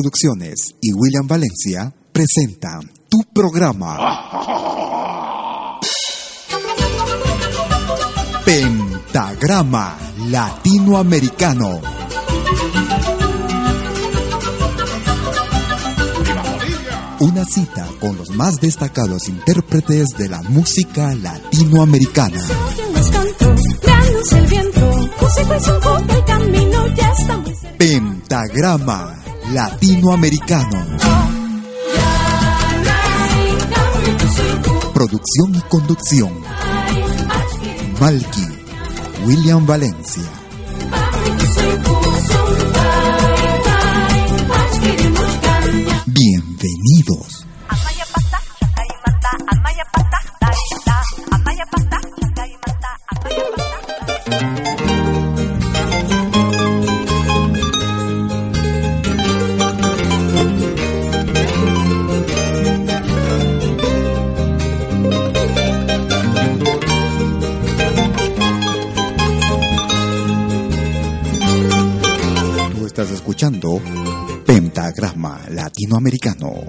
Producciones y William Valencia presentan tu programa. Pentagrama Latinoamericano. Una cita con los más destacados intérpretes de la música latinoamericana. Pentagrama Latinoamericano. Producción y conducción. Malky, William Valencia. Bienvenidos. Escuchando Pentagrama Latinoamericano.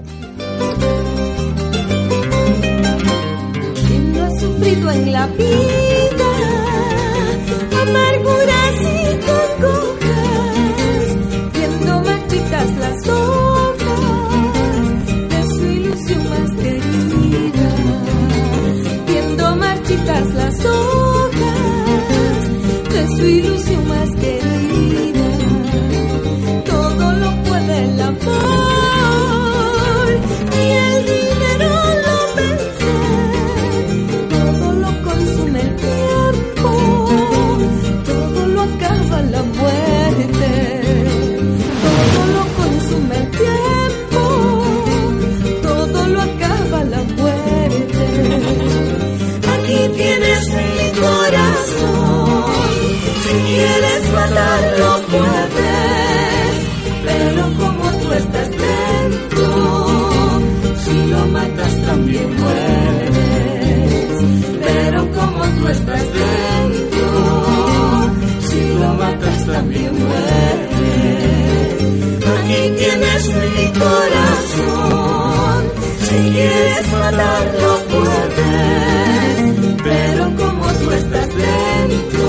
¿Quién no ha sufrido en la vida amarguras y congojas, viendo marchitas las hojas de su ilusión más querida, viendo marchitas las hojas puede tienes mi corazón, si quieres matarlo puedes. Pero como tú estás dentro,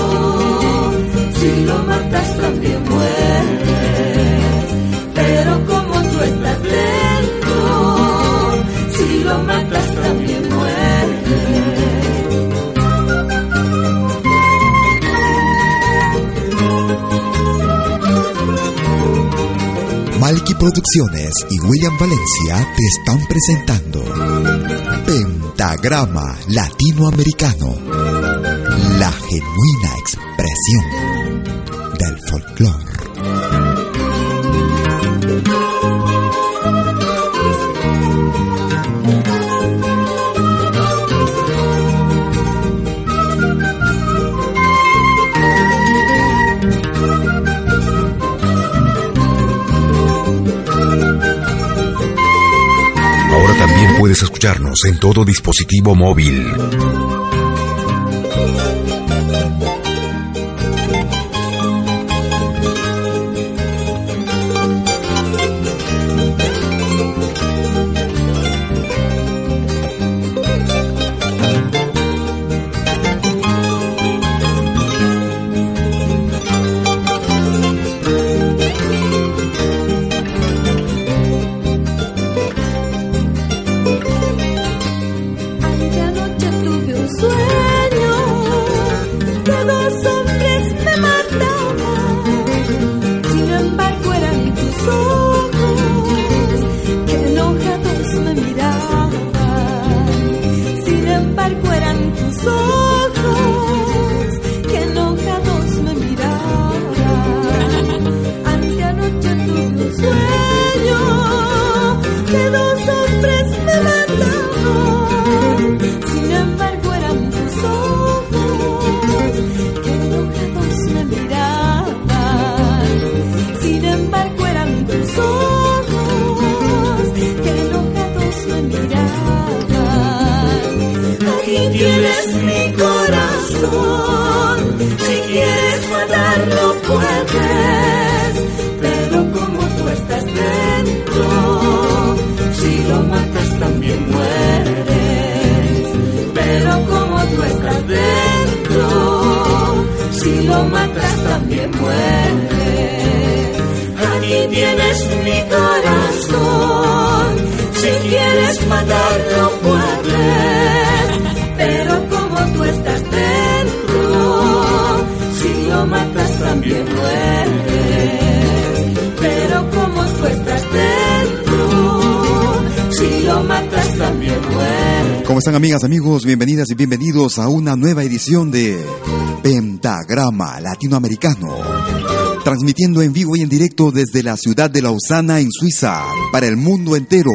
si lo matas también mueres. Malky Producciones y William Valencia te están presentando Pentagrama Latinoamericano, la genuina expresión en todo dispositivo móvil. Mi corazón. Si quieres matarlo puedes, pero como tú estás dentro, si lo matas también mueres. Pero como tú estás dentro, si lo matas también mueres. ¿Cómo están amigas, amigos? Bienvenidas y bienvenidos a una nueva edición de Pentagrama Latinoamericano. Transmitiendo en vivo y en directo desde la ciudad de Lausana en Suiza para el mundo entero.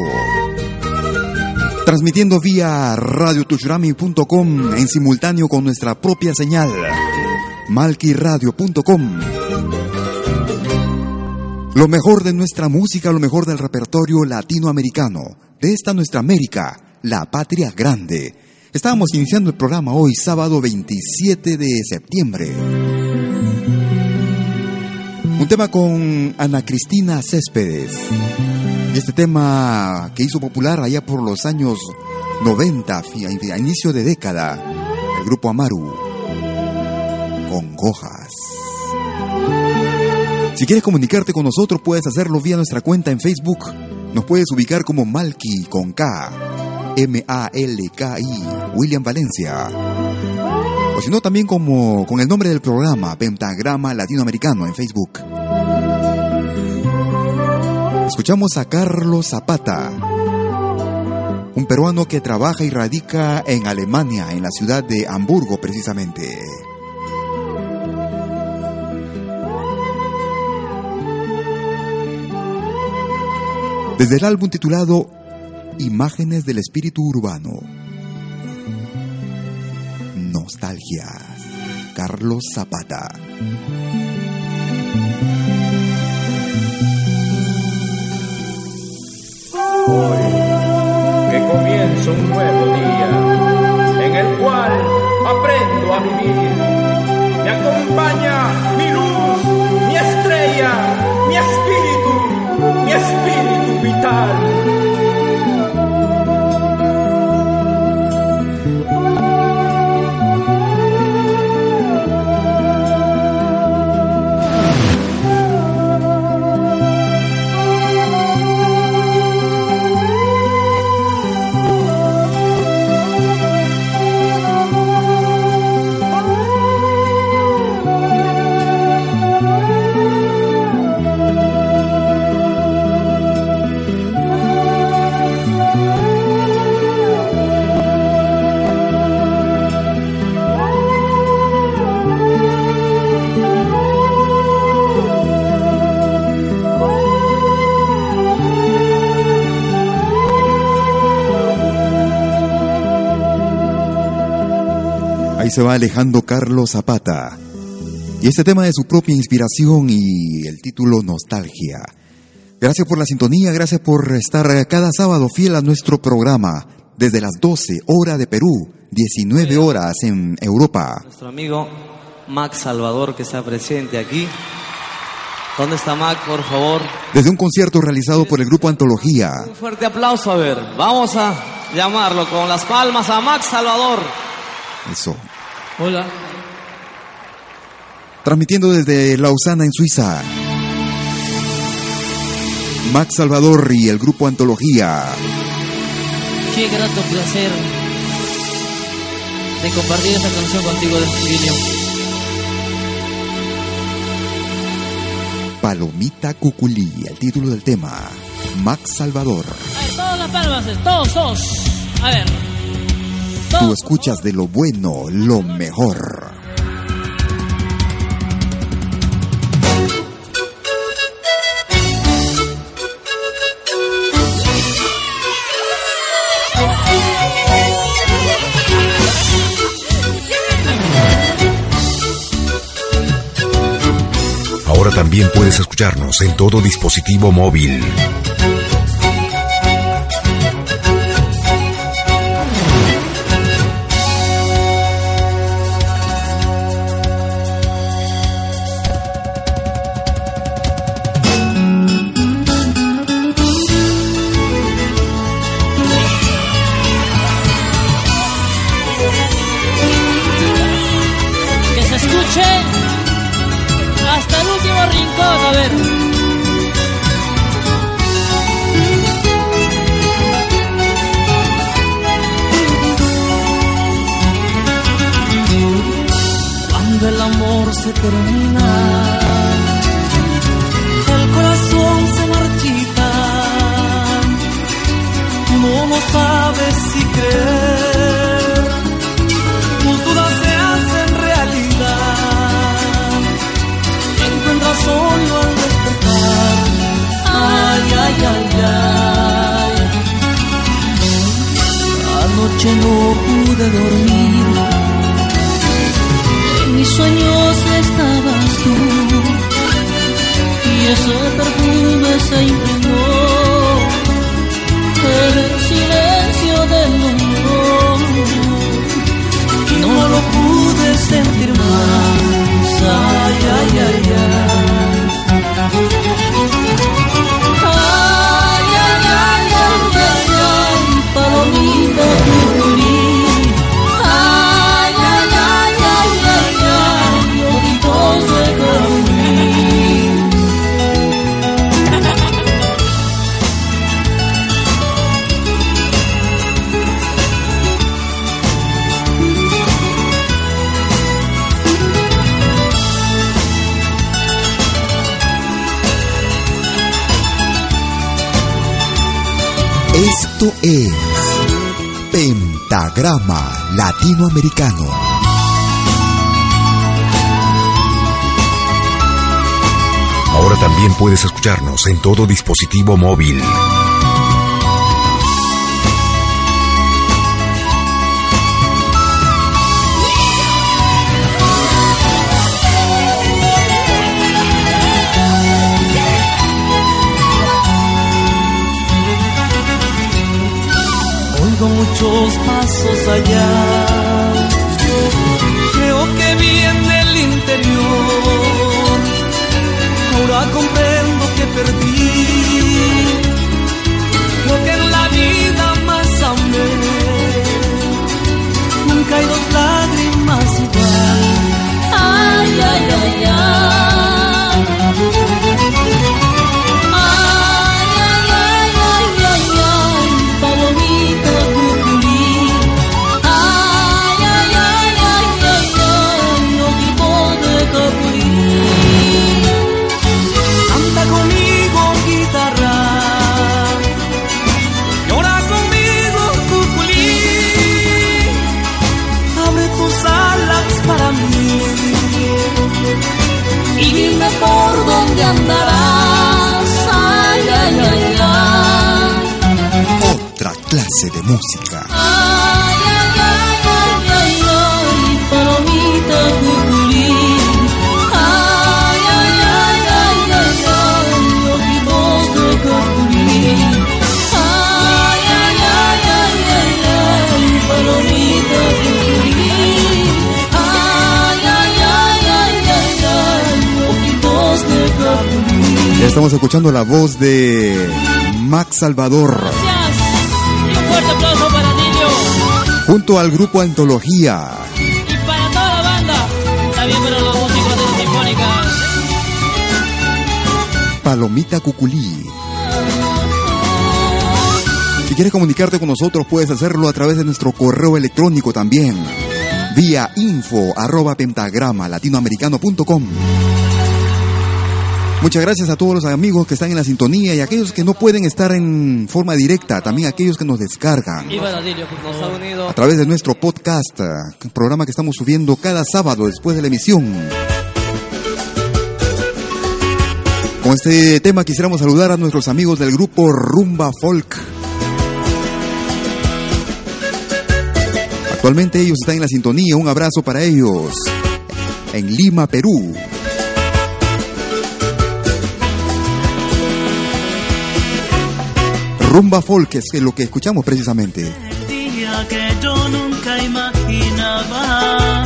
Transmitiendo vía radiotushurami.com en simultáneo con nuestra propia señal. malquiradio.com. Lo mejor de nuestra música, lo mejor del repertorio latinoamericano, de esta nuestra América, la patria grande. Estábamos iniciando el programa hoy, sábado 27 de septiembre. Un tema con Ana Cristina Céspedes. Y este tema que hizo popular allá por los años 90, fi- a inicio de década, el grupo Amaru, con Gojas. Si quieres comunicarte con nosotros, puedes hacerlo vía nuestra cuenta en Facebook. Nos puedes ubicar como Malki con K, M-A-L-K-I, William Valencia. O si no, también como con el nombre del programa, Pentagrama Latinoamericano en Facebook. Escuchamos a Carlos Zapata, un peruano que trabaja y radica en Alemania, en la ciudad de Hamburgo precisamente. Desde el álbum titulado Imágenes del Espíritu Urbano. Nostalgia. Carlos Zapata. Hoy que comienza un nuevo día en el cual aprendo a vivir. Me acompaña se va alejando Carlos Zapata. Y este tema de su propia inspiración y el título Nostalgia. Gracias por la sintonía, gracias por estar cada sábado fiel a nuestro programa. Desde las 12 horas de Perú, 19 horas en Europa. Nuestro amigo Max Salvador que está presente aquí. ¿Dónde está Max, por favor? Desde un concierto realizado por el grupo Antología. Un fuerte aplauso, a ver. Vamos a llamarlo con las palmas a Max Salvador. Eso. Hola. Transmitiendo desde Lausana en Suiza. Max Salvador y el grupo Antología. Qué grato placer de compartir esta canción contigo, William. Palomita Cuculí, el título del tema. Max Salvador. A ver, todas las palmas, todos, todos. A ver. Tú escuchas de lo bueno, lo mejor. Ahora también puedes escucharnos en todo dispositivo móvil. Latinoamericano. Ahora también puedes escucharnos en todo dispositivo móvil. Muchos pasos allá. De música. Estamos escuchando la voz de Max Salvador junto al grupo Antología. y para toda la banda. También para los músicos de Sinfónica. Palomita Cuculí. Si quieres comunicarte con nosotros, puedes hacerlo a través de nuestro correo electrónico también. Vía info arroba pentagrama latinoamericano.com. Muchas gracias a todos los amigos que están en la sintonía y aquellos que no pueden estar en forma directa, también aquellos que nos descargan a través de nuestro podcast, programa que estamos subiendo cada sábado después de la emisión. Con este tema quisiéramos saludar a nuestros amigos del grupo Rumba Folk. Actualmente ellos están en la sintonía, un abrazo para ellos. En Lima, Perú. Rumba Folk es lo que escuchamos precisamente. El día que yo nunca imaginaba,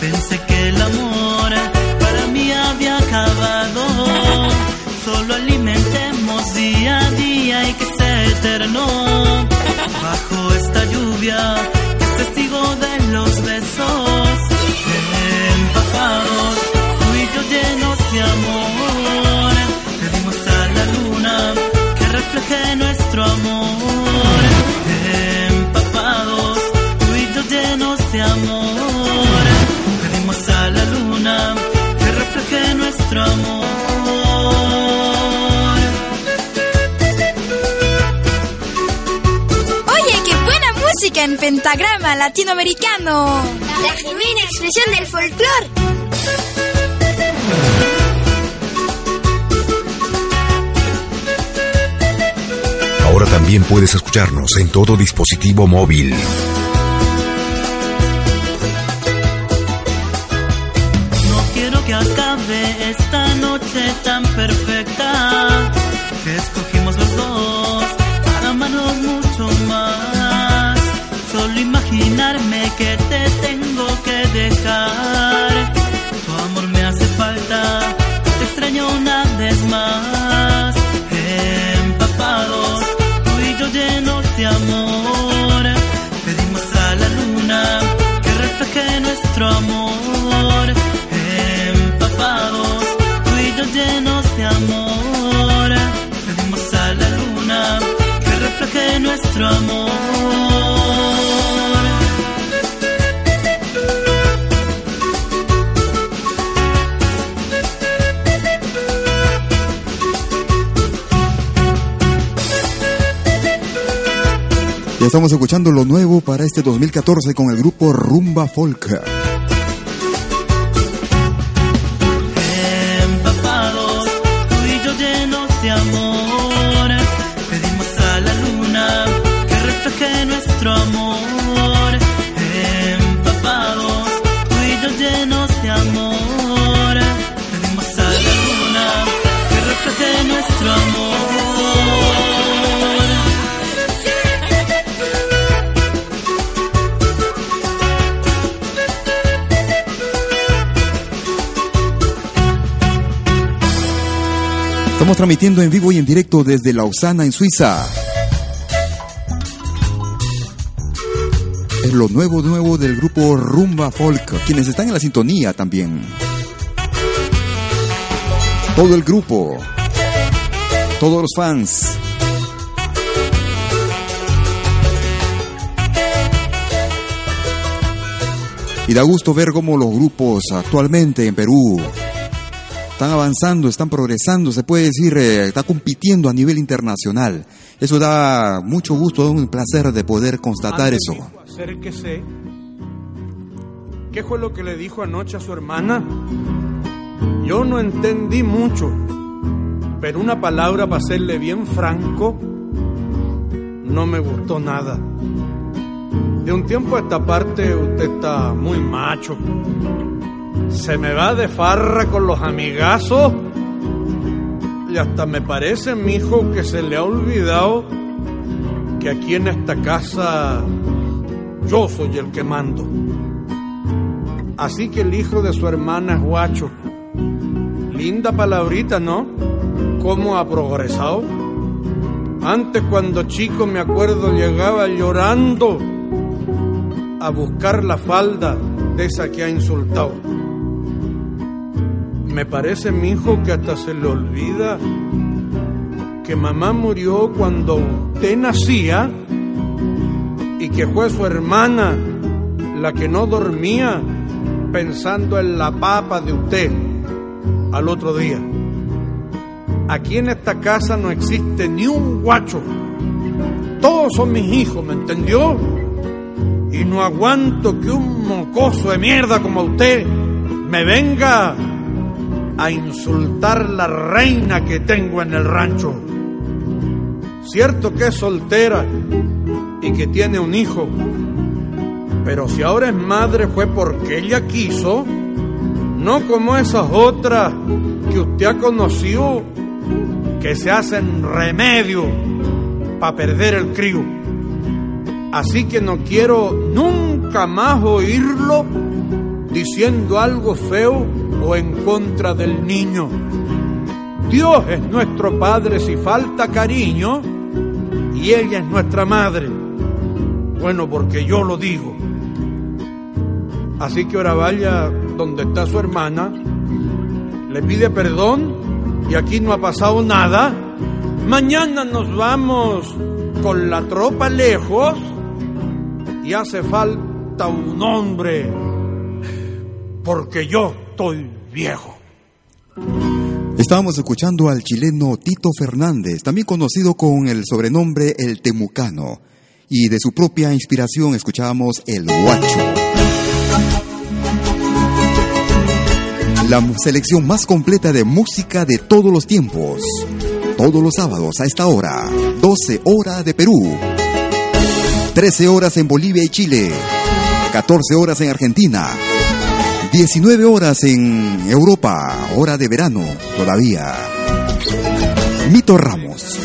pensé que el amor para mí había acabado. Solo alimentemos día a día y que sea eterno. Bajo esta lluvia, pentagrama latinoamericano. La genuina expresión del folclore. Ahora también puedes escucharnos en todo dispositivo móvil. No quiero que acabe esta noche tan perfecta estamos escuchando lo nuevo para este 2014 con el grupo Rumba Folk. Transmitiendo en vivo y en directo desde Lausana, en Suiza. Es lo nuevo, nuevo del grupo Rumba Folk, quienes están en la sintonía también. Todo el grupo, todos los fans. Y da gusto ver cómo los grupos actualmente en Perú están avanzando, están progresando, se puede decir, eh, está compitiendo a nivel internacional. Eso da mucho gusto, da un placer de poder constatar eso. Acérquese. ¿Qué fue lo que le dijo anoche a su hermana? Yo no entendí mucho, pero una palabra para serle bien franco, no me gustó nada. De un tiempo a esta parte usted está muy macho. Se me va de farra con los amigazos y hasta me parece, mijo, que se le ha olvidado que aquí en esta casa yo soy el que mando. Así que el hijo de su hermana es guacho. Linda palabrita, ¿no? ¿Cómo ha progresado? Antes cuando chico me acuerdo llegaba llorando a buscar la falda de esa que ha insultado. Me parece, mi hijo, que hasta se le olvida que mamá murió cuando usted nacía y que fue su hermana la que no dormía pensando en la papa de usted al otro día. Aquí en esta casa no existe ni un guacho. Todos son mis hijos, ¿me entendió? Y no aguanto que un mocoso de mierda como usted me venga a insultar la reina que tengo en el rancho. Cierto que es soltera y que tiene un hijo, pero si ahora es madre fue porque ella quiso, no como esas otras que usted ha conocido que se hacen remedio para perder el crío. Así que no quiero nunca más oírlo diciendo algo feo o en contra del niño. Dios es nuestro Padre si falta cariño y ella es nuestra madre. Bueno, porque yo lo digo. Así que ahora vaya donde está su hermana, le pide perdón y aquí no ha pasado nada. Mañana nos vamos con la tropa lejos y hace falta un hombre porque yo estoy viejo. Estábamos escuchando al chileno Tito Fernández, también conocido con el sobrenombre El Temucano. y de su propia inspiración escuchábamos El Guacho. La selección más completa de música de todos los tiempos. Todos los sábados a esta hora, 12 horas de Perú, 13 horas en Bolivia y Chile, 14 horas en Argentina, 19 horas en Europa, hora de verano todavía. Mito Ramos.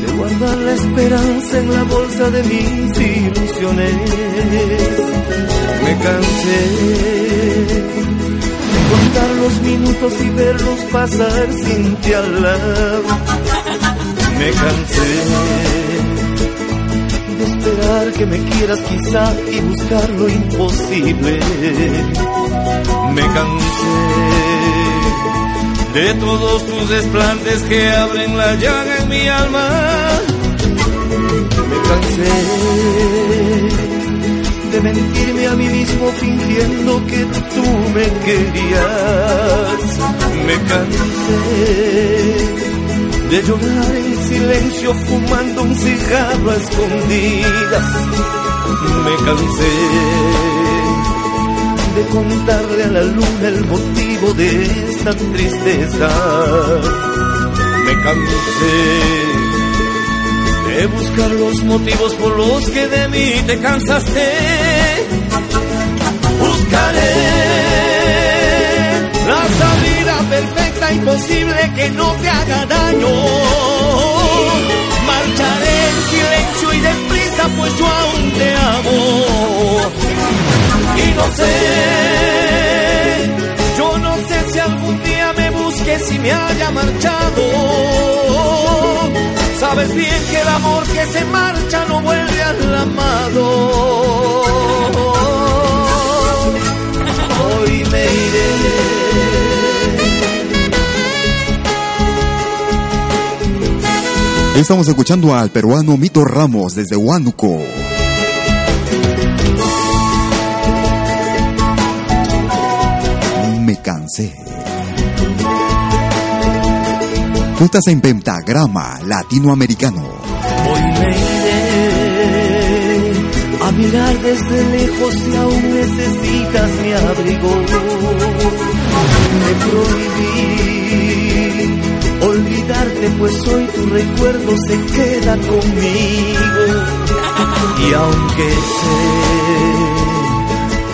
De guardar la esperanza en la bolsa de mis ilusiones. Me cansé de contar los minutos y verlos pasar sin ti al lado. Me cansé esperar que me quieras quizá y buscar lo imposible. Me cansé de todos tus desplantes que abren la llaga en mi alma. Me cansé de mentirme a mí mismo fingiendo que tú me querías. Me cansé de llorar en silencio fumando un cigarro a escondidas. Me cansé de contarle a la luna el motivo de esta tristeza. Me cansé de buscar los motivos por los que de mí te cansaste. Buscaré la salida perfecta imposible que no te haga daño. Marcharé en silencio y deprisa, pues yo aún te amo. Y no sé, yo no sé si algún día me busques y me haya marchado. Sabes bien que el amor que se marcha no vuelve al amado. Hoy me iré. Estamos escuchando al peruano Mito Ramos desde Huánuco. Me cansé. Tú estás en pentagrama latinoamericano. Hoy me iré a mirar desde lejos si aún necesitas mi abrigo. Me prohibí olvidarte, pues hoy tu recuerdo se queda conmigo. Y aunque sé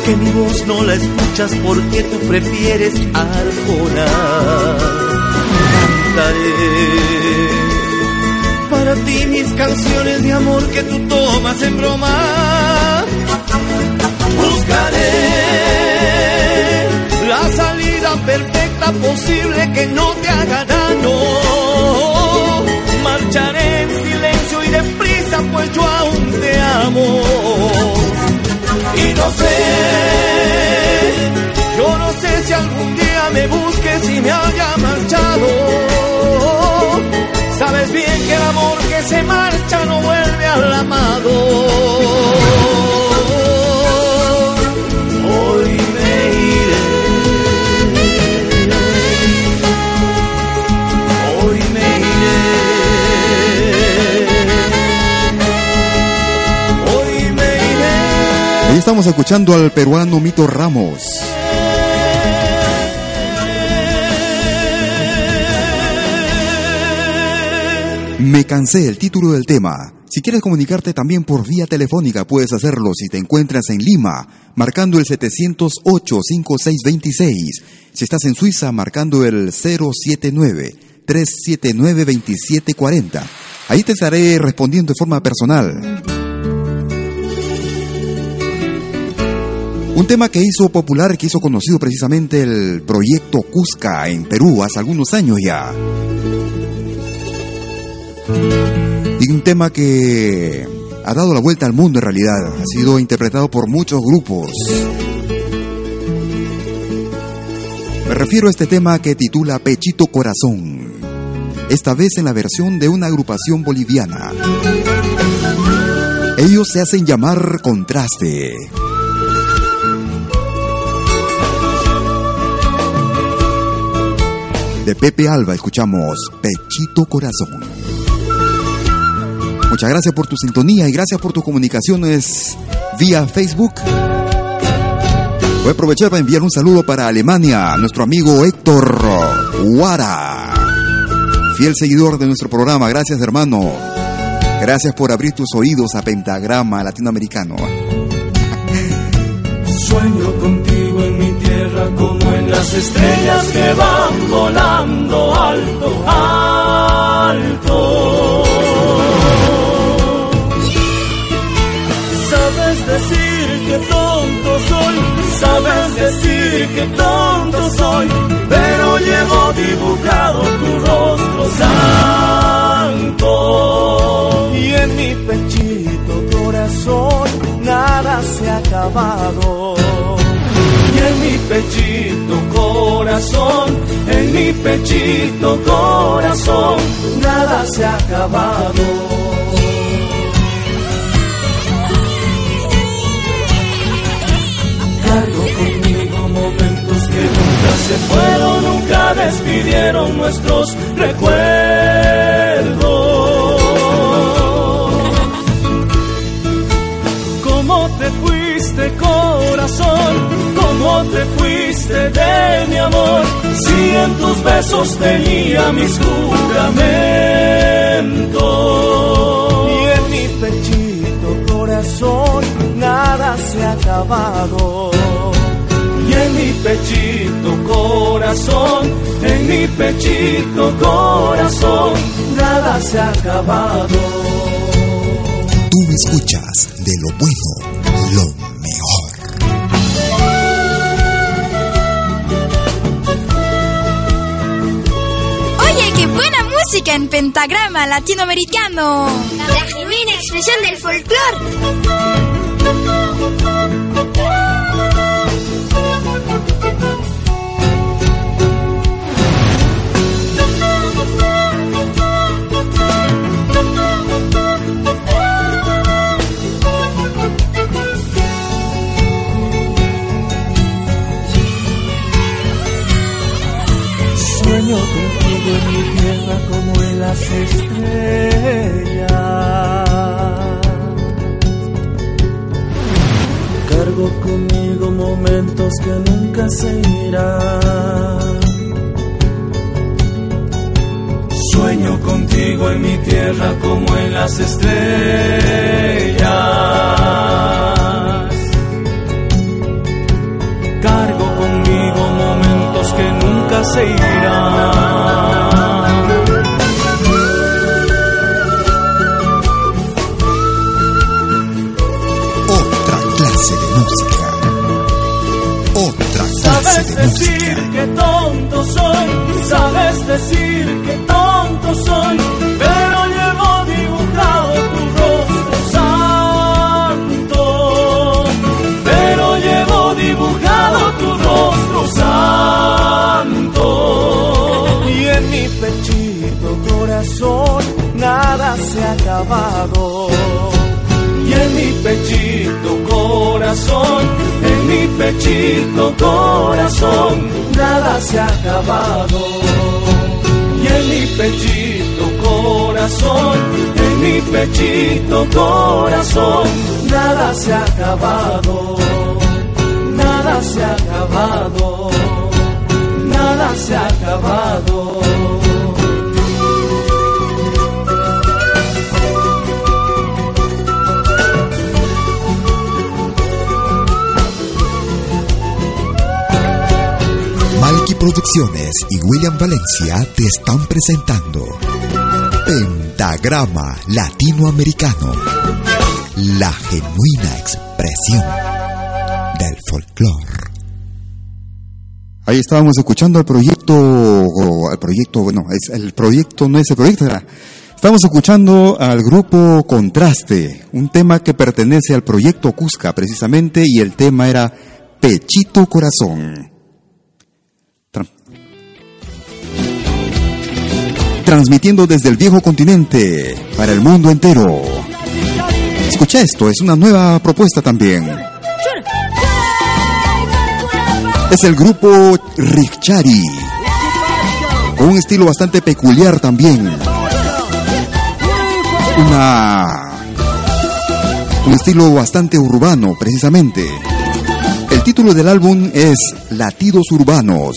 que mi voz no la escuchas porque tú prefieres Arjona, cantaré para ti mis canciones de amor que tú tomas en broma. Buscaré la salida perfecta posible que no te haga daño. Marcharé en silencio y deprisa, pues yo aún te amo. Y no sé, yo no sé si algún día me busques y me haya marchado. Sabes bien que el amor que se marcha no vuelve al amado. Estamos escuchando al peruano Mito Ramos. Me cansé, el título del tema. Si quieres comunicarte también por vía telefónica, puedes hacerlo si te encuentras en Lima, marcando el 708-5626. Si estás en Suiza, marcando el 079-379-2740. Ahí te estaré respondiendo de forma personal. Un tema que hizo popular, que hizo conocido precisamente el proyecto Cusca en Perú hace algunos años ya. Y un tema que ha dado la vuelta al mundo en realidad. Ha sido interpretado por muchos grupos. Me refiero a este tema que titula Pechito Corazón. Esta vez en la versión de una agrupación boliviana. Ellos se hacen llamar Contraste. Pepe Alba escuchamos Pechito Corazón. Muchas gracias por tu sintonía y gracias por tus comunicaciones vía Facebook. Voy a aprovechar para enviar un saludo para Alemania, nuestro amigo Héctor Guara, fiel seguidor de nuestro programa. Gracias, hermano. Gracias por abrir tus oídos a Pentagrama Latinoamericano. Sueño contigo las estrellas que van volando alto, alto. Sabes decir que tonto soy, sabes decir que tonto soy, pero llevo dibujado tu rostro santo. Y en mi pechito corazón nada se ha acabado. Pechito corazón, en mi pechito corazón, nada se ha acabado. Cargo conmigo momentos que nunca se fueron, nunca despidieron nuestros recuerdos. ¿Cómo te fuiste, corazón? ¿Cómo te fuiste de mi amor? Si en tus besos tenía mis juramentos. Y en mi pechito, corazón, nada se ha acabado. Y en mi pechito, corazón, en mi pechito, corazón, nada se ha acabado. Tú me escuchas de lo bueno, lo música en pentagrama latinoamericano. La genuina expresión del folclore. En mi tierra como en las estrellas. Cargo conmigo momentos que nunca se irán. Sueño contigo en mi tierra como en las estrellas. Nunca se irán. Otra clase de música. Otra clase Sabes de decir música. que tonto soy, sabes decir que tonto soy, pechito corazón nada se ha acabado. Y en mi pechito corazón, en mi pechito corazón, nada se ha acabado. Y en mi pechito corazón, en mi pechito corazón, nada se ha acabado. Nada se ha acabado. Nada se ha acabado. Malky Producciones y William Valencia te están presentando Pentagrama Latinoamericano, la genuina expresión del folclore. Ahí estábamos escuchando el proyecto, o el proyecto, bueno, es el proyecto, no es el proyecto, era. Estamos escuchando al grupo Contraste, un tema que pertenece al proyecto Cusca precisamente, y el tema era Pechito Corazón. Tra- Transmitiendo desde el viejo continente para el mundo entero. Escucha esto, es una nueva propuesta también. Es el grupo Richari, con un estilo bastante peculiar también. una un estilo bastante urbano, precisamente. El título del álbum es Latidos Urbanos.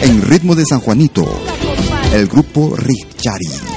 En ritmo de San Juanito, el grupo Richari.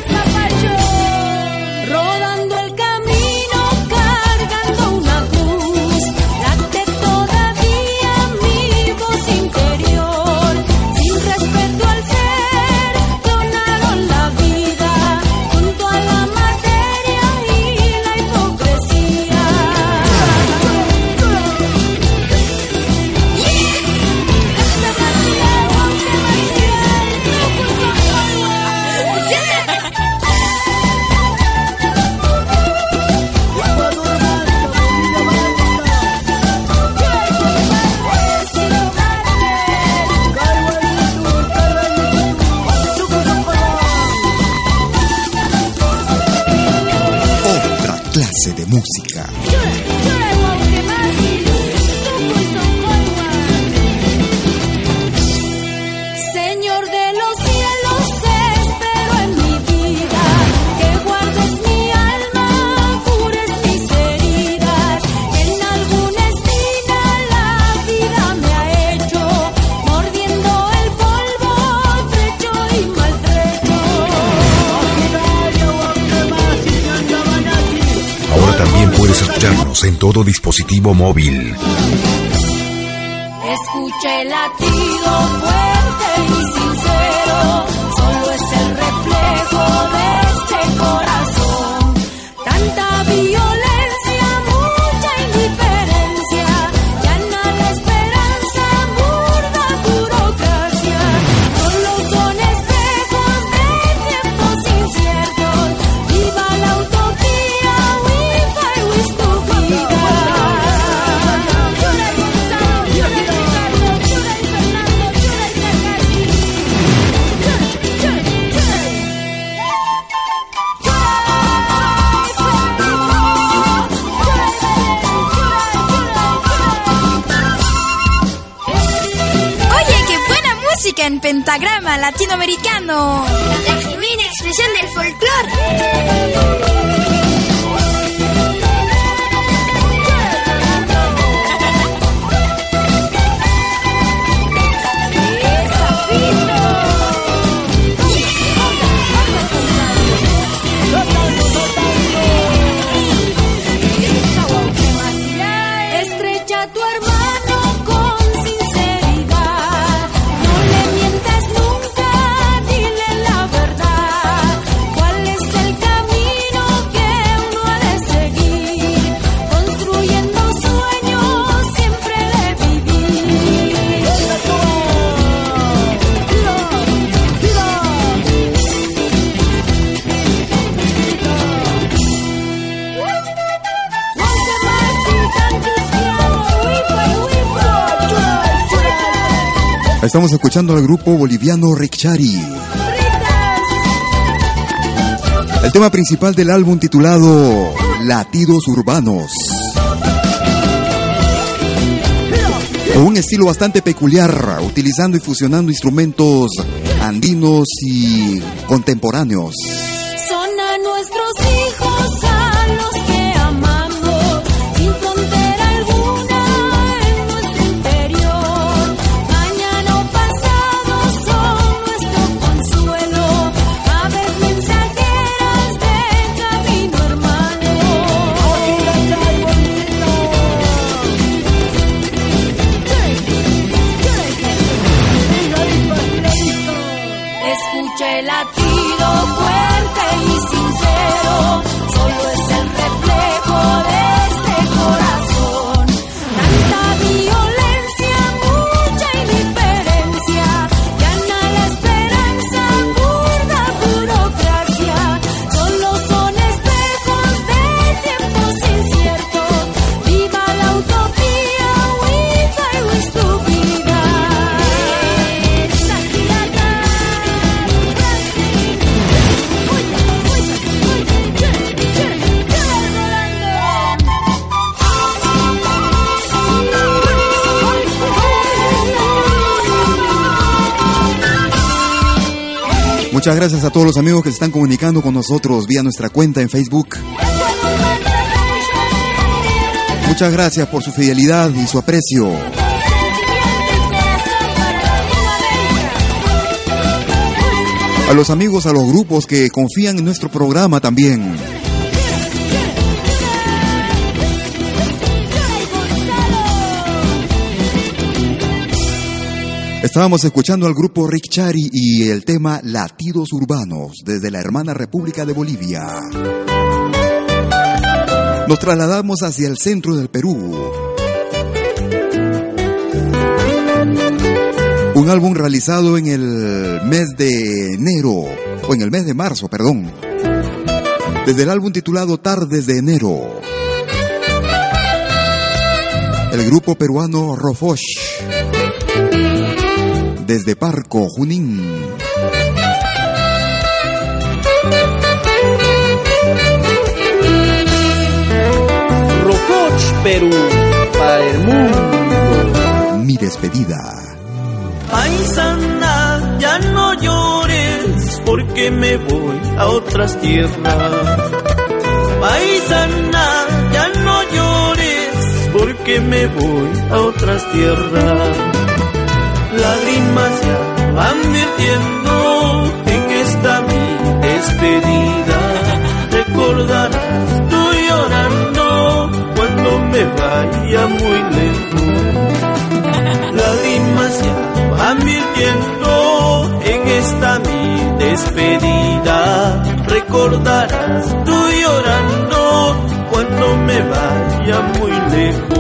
Dispositivo móvil. En pentagrama latinoamericano. La genuina expresión del folclore. Estamos escuchando al grupo boliviano Ricchari. El tema principal del álbum titulado Latidos Urbanos. Con un estilo bastante peculiar, utilizando y fusionando instrumentos andinos y contemporáneos. Muchas gracias a todos los amigos que se están comunicando con nosotros vía nuestra cuenta en Facebook. Muchas gracias por su fidelidad y su aprecio. A los amigos, a los grupos que confían en nuestro programa también. Estábamos escuchando al grupo Rick Chari y el tema Latidos Urbanos desde la hermana República de Bolivia. Nos trasladamos hacia el centro del Perú. Un álbum realizado en el mes de enero, o en el mes de marzo, perdón. Desde el álbum titulado Tardes de Enero. El grupo peruano Rofosh. Desde Parco, Junín. Rococh, Perú, para el mundo. Mi despedida. Paisana, ya no llores porque me voy a otras tierras. Paisana, ya no llores porque me voy a otras tierras. Lágrimas ya van vertiendo en esta mi despedida. Recordarás tú llorando cuando me vaya muy lejos. Lágrimas ya van virtiendo en esta mi despedida. Recordarás tú llorando cuando me vaya muy lejos.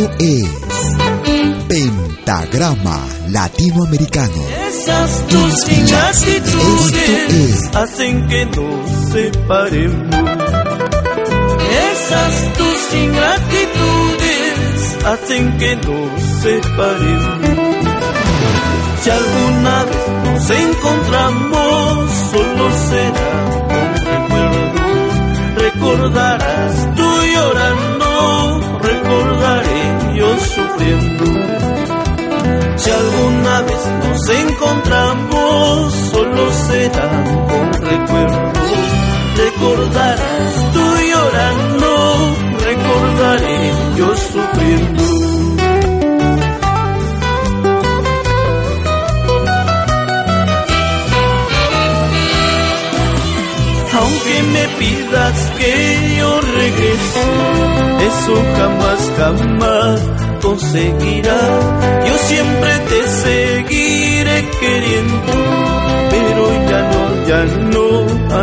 Esto es Pentagrama Latinoamericano. Esas tus inactitudes hacen que nos separemos. Esas tus ingratitudes hacen que nos separemos. Si alguna vez nos encontramos, solo será un recuerdo. Recordarás tú llorando, recordaré yo sufriendo. Si alguna vez nos encontramos, solo será un recuerdo. Recordarás tú llorando, pidas que yo regrese, eso jamás, jamás conseguirá. Yo siempre te seguiré queriendo, pero ya no, ya no a.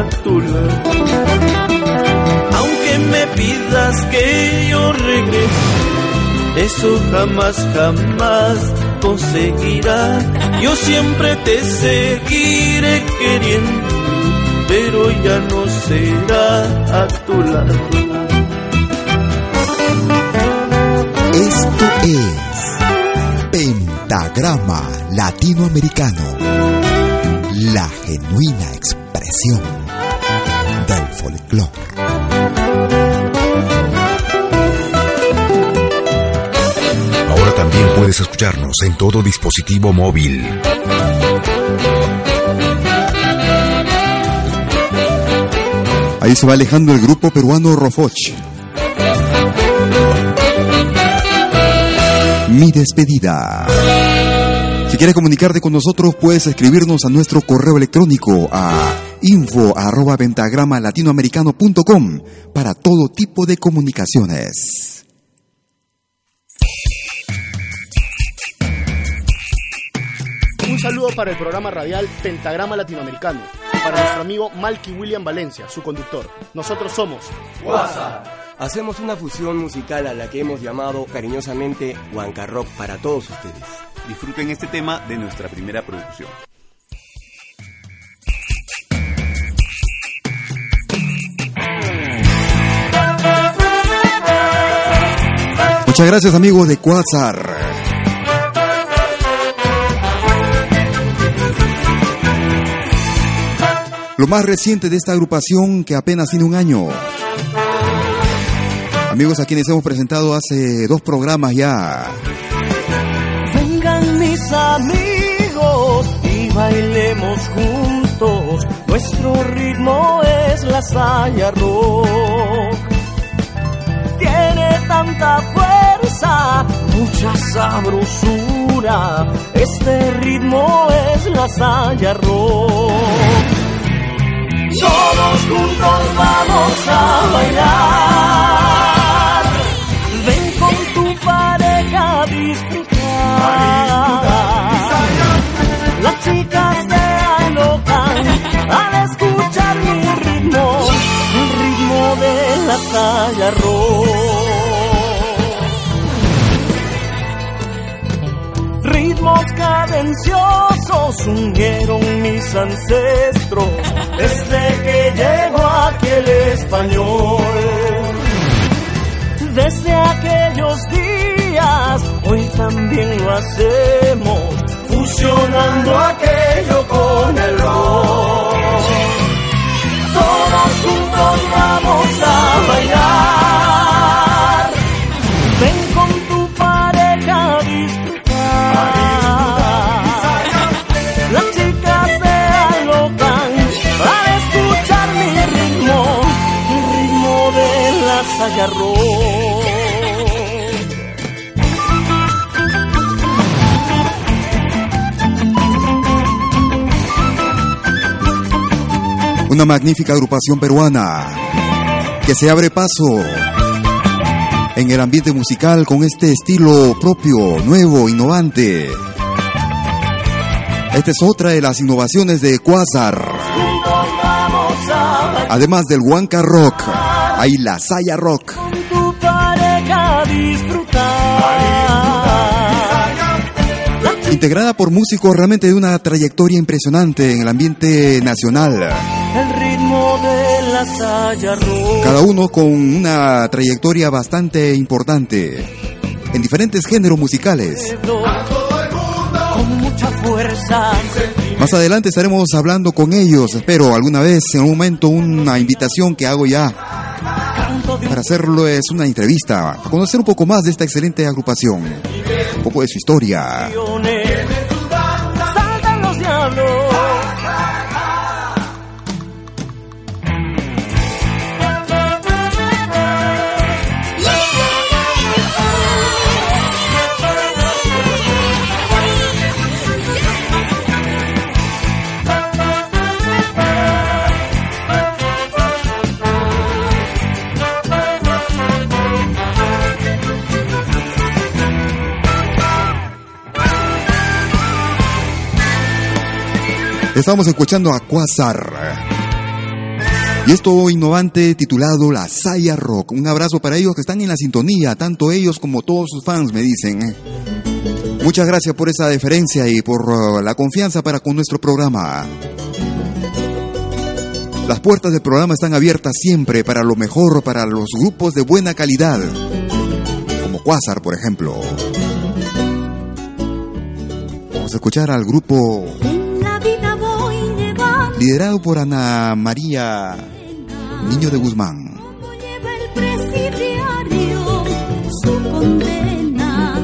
Aunque me pidas que yo regrese, eso jamás, jamás conseguirá. Yo siempre te seguiré queriendo, pero ya no será a tu lado. Esto es Pentagrama Latinoamericano. La genuina expresión del folclore. Ahora también puedes escucharnos en todo dispositivo móvil. Ahí se va alejando el grupo peruano Rofoch. Mi despedida. Si quieres comunicarte con nosotros, puedes escribirnos a nuestro correo electrónico a info arroba pentagrama latinoamericano.com para todo tipo de comunicaciones. Un saludo para el programa radial Pentagrama Latinoamericano, para nuestro amigo Malky William Valencia, su conductor. Nosotros somos WhatsApp. Hacemos una fusión musical a la que hemos llamado cariñosamente Huanca Rock para todos ustedes. Disfruten este tema de nuestra primera producción. Muchas gracias amigos de Quasar. Lo más reciente de esta agrupación que apenas tiene un año. Amigos a quienes hemos presentado hace dos programas ya. Vengan mis amigos y bailemos juntos. Nuestro ritmo es la saya rock. Tiene tanta fuerza, mucha sabrosura. Este ritmo es la saya rock. Todos juntos vamos a bailar. Ven con tu pareja a. Las chicas se alocan al escuchar mi ritmo, el ritmo de la talla Ritmos cadenciosos unieron mis ancestros desde que llegó aquí el español. Desde aquellos días, hoy también lo hacemos, fusionando aquello con el rock. Todos juntos vamos a bailar. Una magnífica agrupación peruana que se abre paso en el ambiente musical con este estilo propio, nuevo, innovante. Esta es otra de las innovaciones de Quasar. Además del Huanca Rock, hay la Saya Rock. tu pareja a disfrutar. Integrada por músicos realmente de una trayectoria impresionante en el ambiente nacional. El ritmo de la saya rock. Cada uno con una trayectoria bastante importante en diferentes géneros musicales. Con mucha fuerza. Más adelante estaremos hablando con ellos, espero alguna vez, en un momento, una invitación que hago ya para hacerlo es una entrevista, conocer un poco más de esta excelente agrupación, un poco de su historia. Estamos escuchando a Quasar. Y esto innovante titulado La Saya Rock. Un abrazo para ellos que están en la sintonía, tanto ellos como todos sus fans me dicen. Muchas gracias por esa deferencia y por uh, la confianza para con nuestro programa. Las puertas del programa están abiertas siempre para lo mejor, para los grupos de buena calidad, como Quasar, por ejemplo. Vamos a escuchar al grupo liderado por Ana María Niño de Guzmán. el presidiario su condena.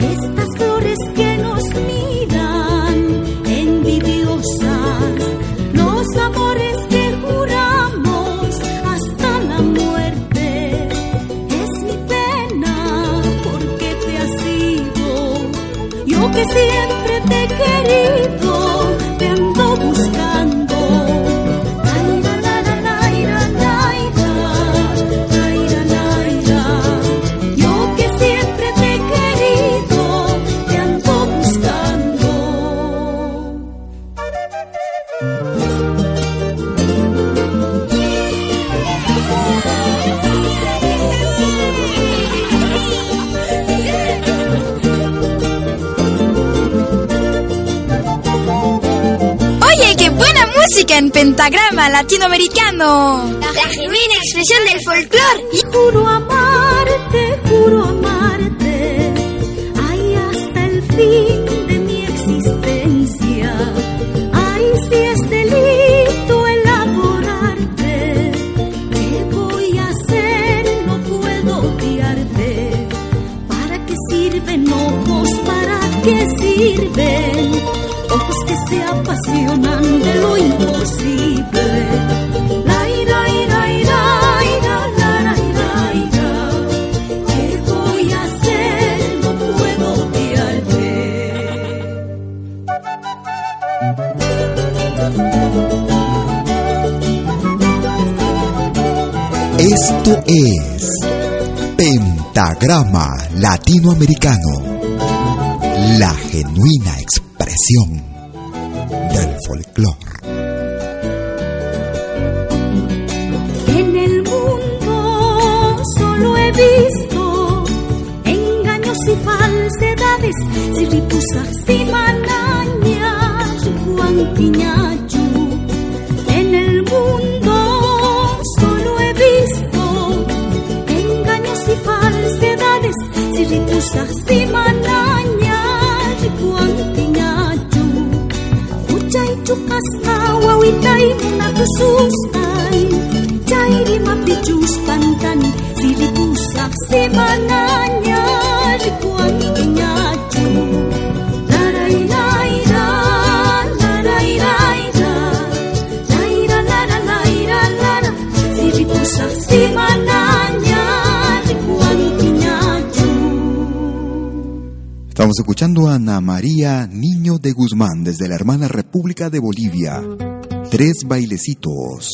Estas latinoamericano. La genuina expresión del folclore. Juro amarte, juro Esto es Pentagrama Latinoamericano, la genuina expresión tay muna di mapichustan tan Silipusak si mananya Rikuan tinyacho Laray lay la Laray lay la Lay la la la lay la Estamos escuchando a Ana María Niño de Guzmán desde la hermana República de Bolivia. Tres bailecitos.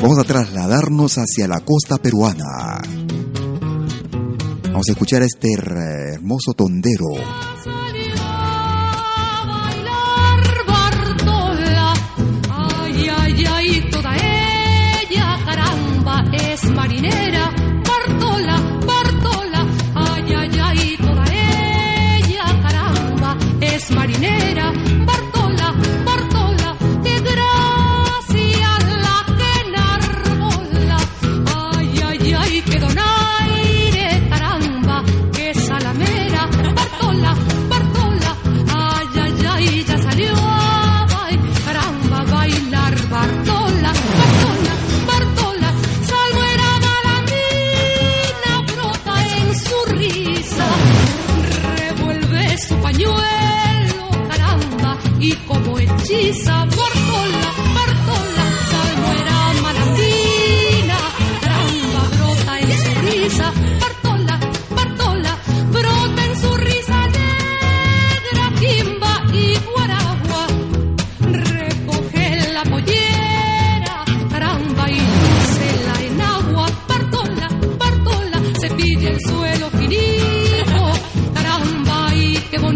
Vamos a trasladarnos hacia la costa peruana. Vamos a escuchar a este hermoso tondero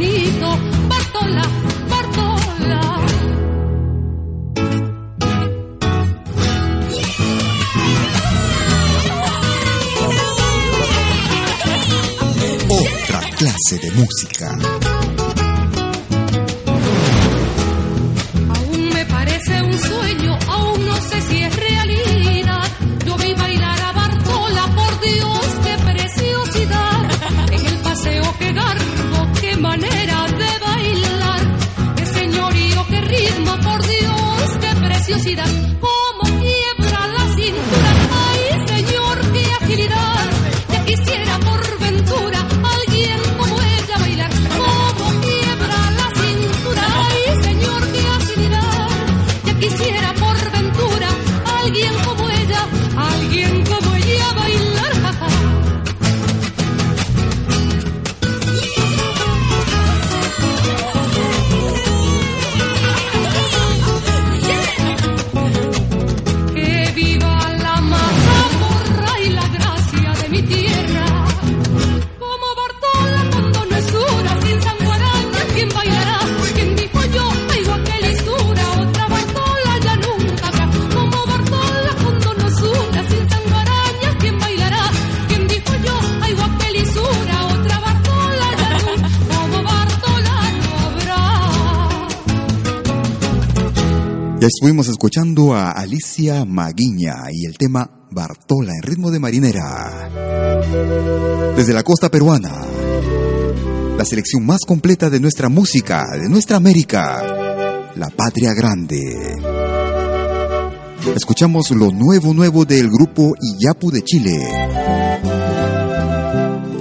bonito, Bartola, Bartola. Otra clase de música. Ya estuvimos escuchando a Alicia Maguiña y el tema Bartola en ritmo de marinera. Desde la costa peruana, la selección más completa de nuestra música, de nuestra América, la patria grande. Escuchamos lo nuevo nuevo del grupo Iyapu de Chile.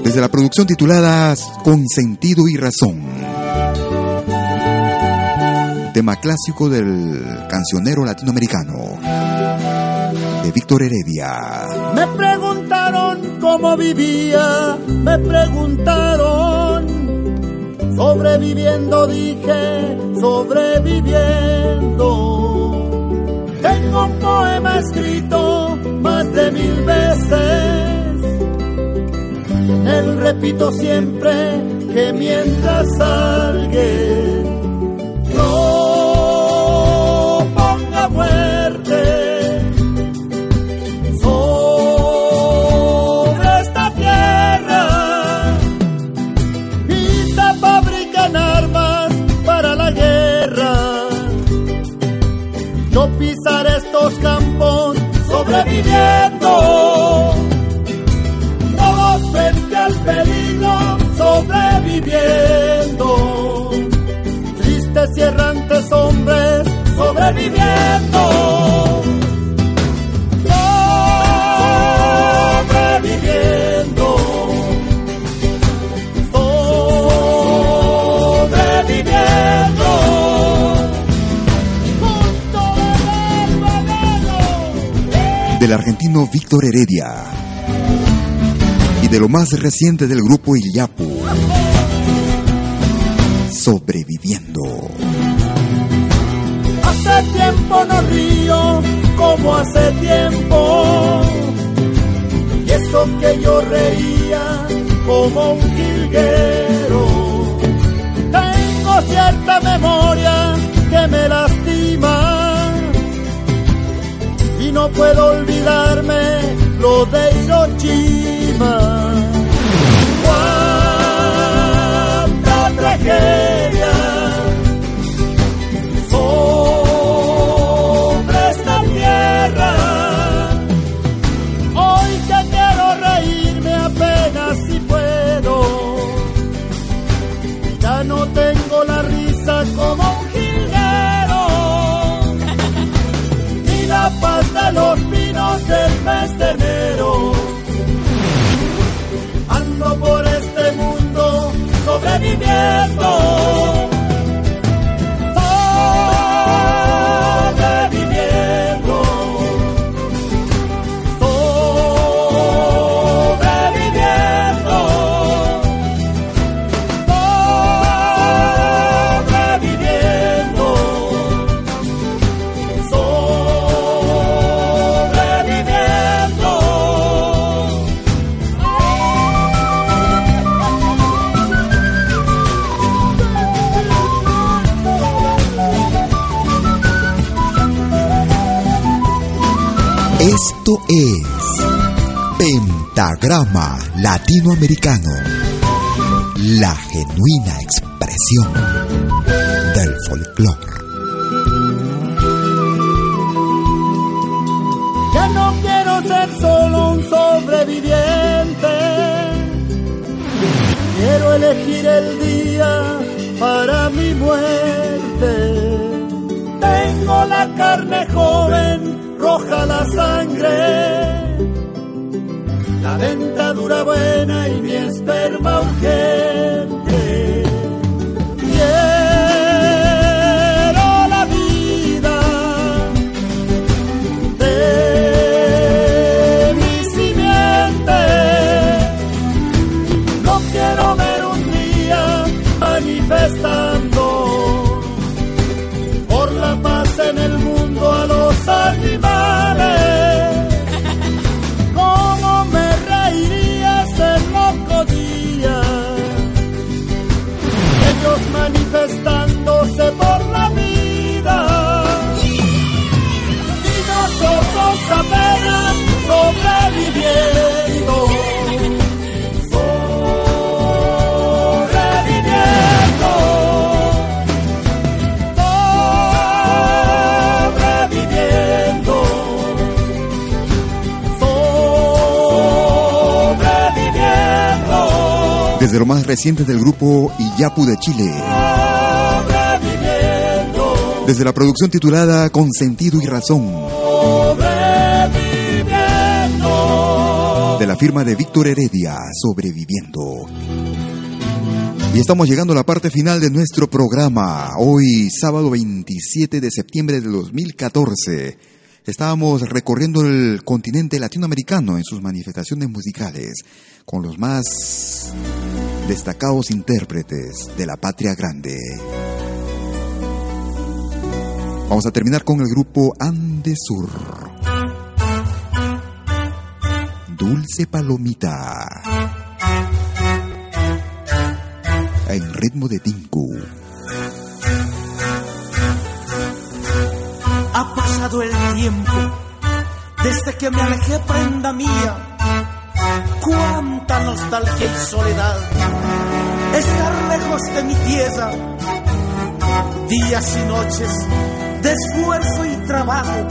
Desde la producción titulada Con sentido y razón. Tema clásico del cancionero latinoamericano de Víctor Heredia. Me preguntaron cómo vivía, me preguntaron. Sobreviviendo dije, sobreviviendo. Tengo un poema escrito más de mil veces. Él repito siempre que mientras alguien fuerte sobre esta tierra. Y se fabrican armas para la guerra. Yo pisaré estos campos sobreviviendo, todos frente al peligro sobreviviendo, tristes y errantes hombres sobreviviendo. Sobreviviendo, sobreviviendo. Del argentino Víctor Heredia. Y de lo más reciente del grupo Iyapu. Sobreviviendo. Tiempo no río como hace tiempo. Y eso que yo reía como un jilguero. Tengo cierta memoria que me lastima. Y no puedo olvidarme lo de Hiroshima. Sobreviviendo. Pentagrama Latinoamericano, la genuina expresión del folclore. Ya no quiero ser solo un sobreviviente. Quiero elegir el día para mi muerte. Tengo la carne joven, roja la sangre. La dentadura buena y mi esperma urgente. Del grupo Iyapu de Chile. Desde la producción titulada Con sentido y razón. De la firma de Víctor Heredia, sobreviviendo. Y estamos llegando a la parte final de nuestro programa. Hoy, sábado 27 de septiembre de 2014. Estábamos recorriendo el continente latinoamericano en sus manifestaciones musicales, con los más destacados intérpretes de la patria grande. Vamos a terminar con el grupo Andesur. Dulce Palomita. En ritmo de Tinku. Ha pasado el tiempo desde que me alejé, prenda mía. Cuánta nostalgia y soledad. Estar lejos de mi tierra. Días y noches de esfuerzo y trabajo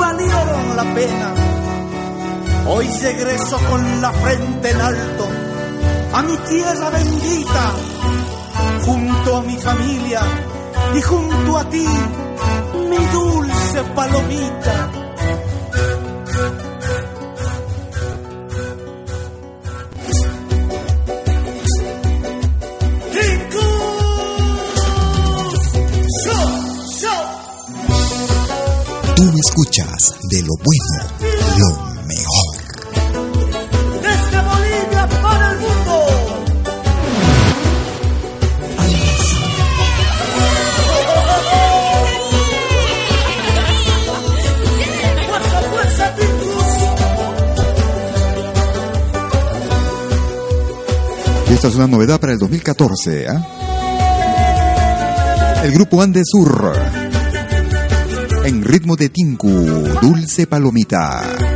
valieron la pena. Hoy regreso con la frente en alto a mi tierra bendita, junto a mi familia y junto a ti, mi dulce palomita. Escuchas de lo bueno, lo mejor. Desde Bolivia para el mundo. Fuerza, fuerza, Y esta es una novedad para el 2014. ¿ah? El grupo Andesur. Ritmo de Tinku, Dulce Palomita.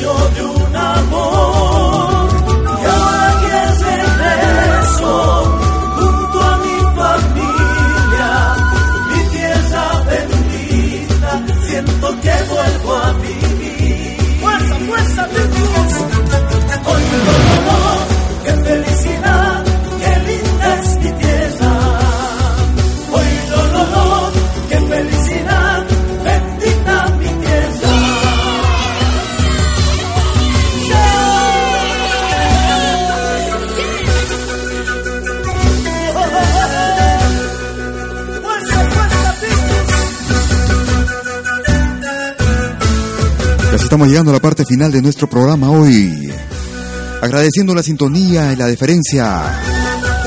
Cariño de un llegando a la parte final de nuestro programa hoy. Agradeciendo la sintonía y la deferencia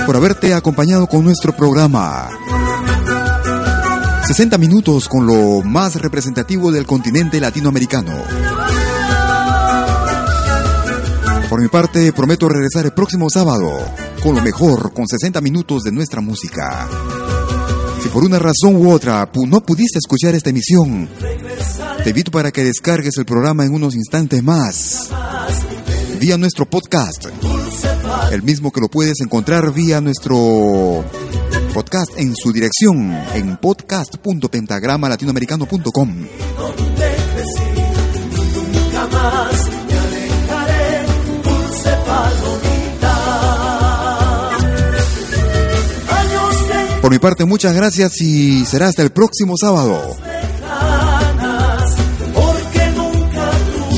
por haberte acompañado con nuestro programa. 60 minutos con lo más representativo del continente latinoamericano. Por mi parte, prometo regresar el próximo sábado con lo mejor, con 60 minutos de nuestra música. Si por una razón u otra no pudiste escuchar esta emisión, te invito para que descargues el programa en unos instantes más vía nuestro podcast, el mismo que lo puedes encontrar vía nuestro podcast en su dirección en podcast.pentagramalatinoamericano.com. Por mi parte, muchas gracias y será hasta el próximo sábado.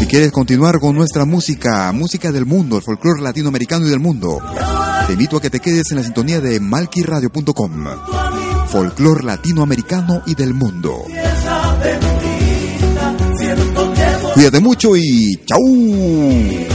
Si quieres continuar con nuestra música, música del mundo, el folclore latinoamericano y del mundo, te invito a que te quedes en la sintonía de malquiradio.com. Folclore latinoamericano y del mundo. Cuídate mucho y chau.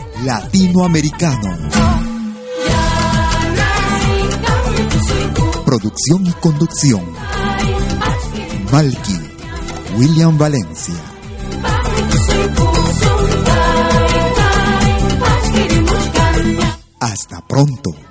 Latinoamericano. Producción y conducción. Malky, William Valencia. Hasta pronto.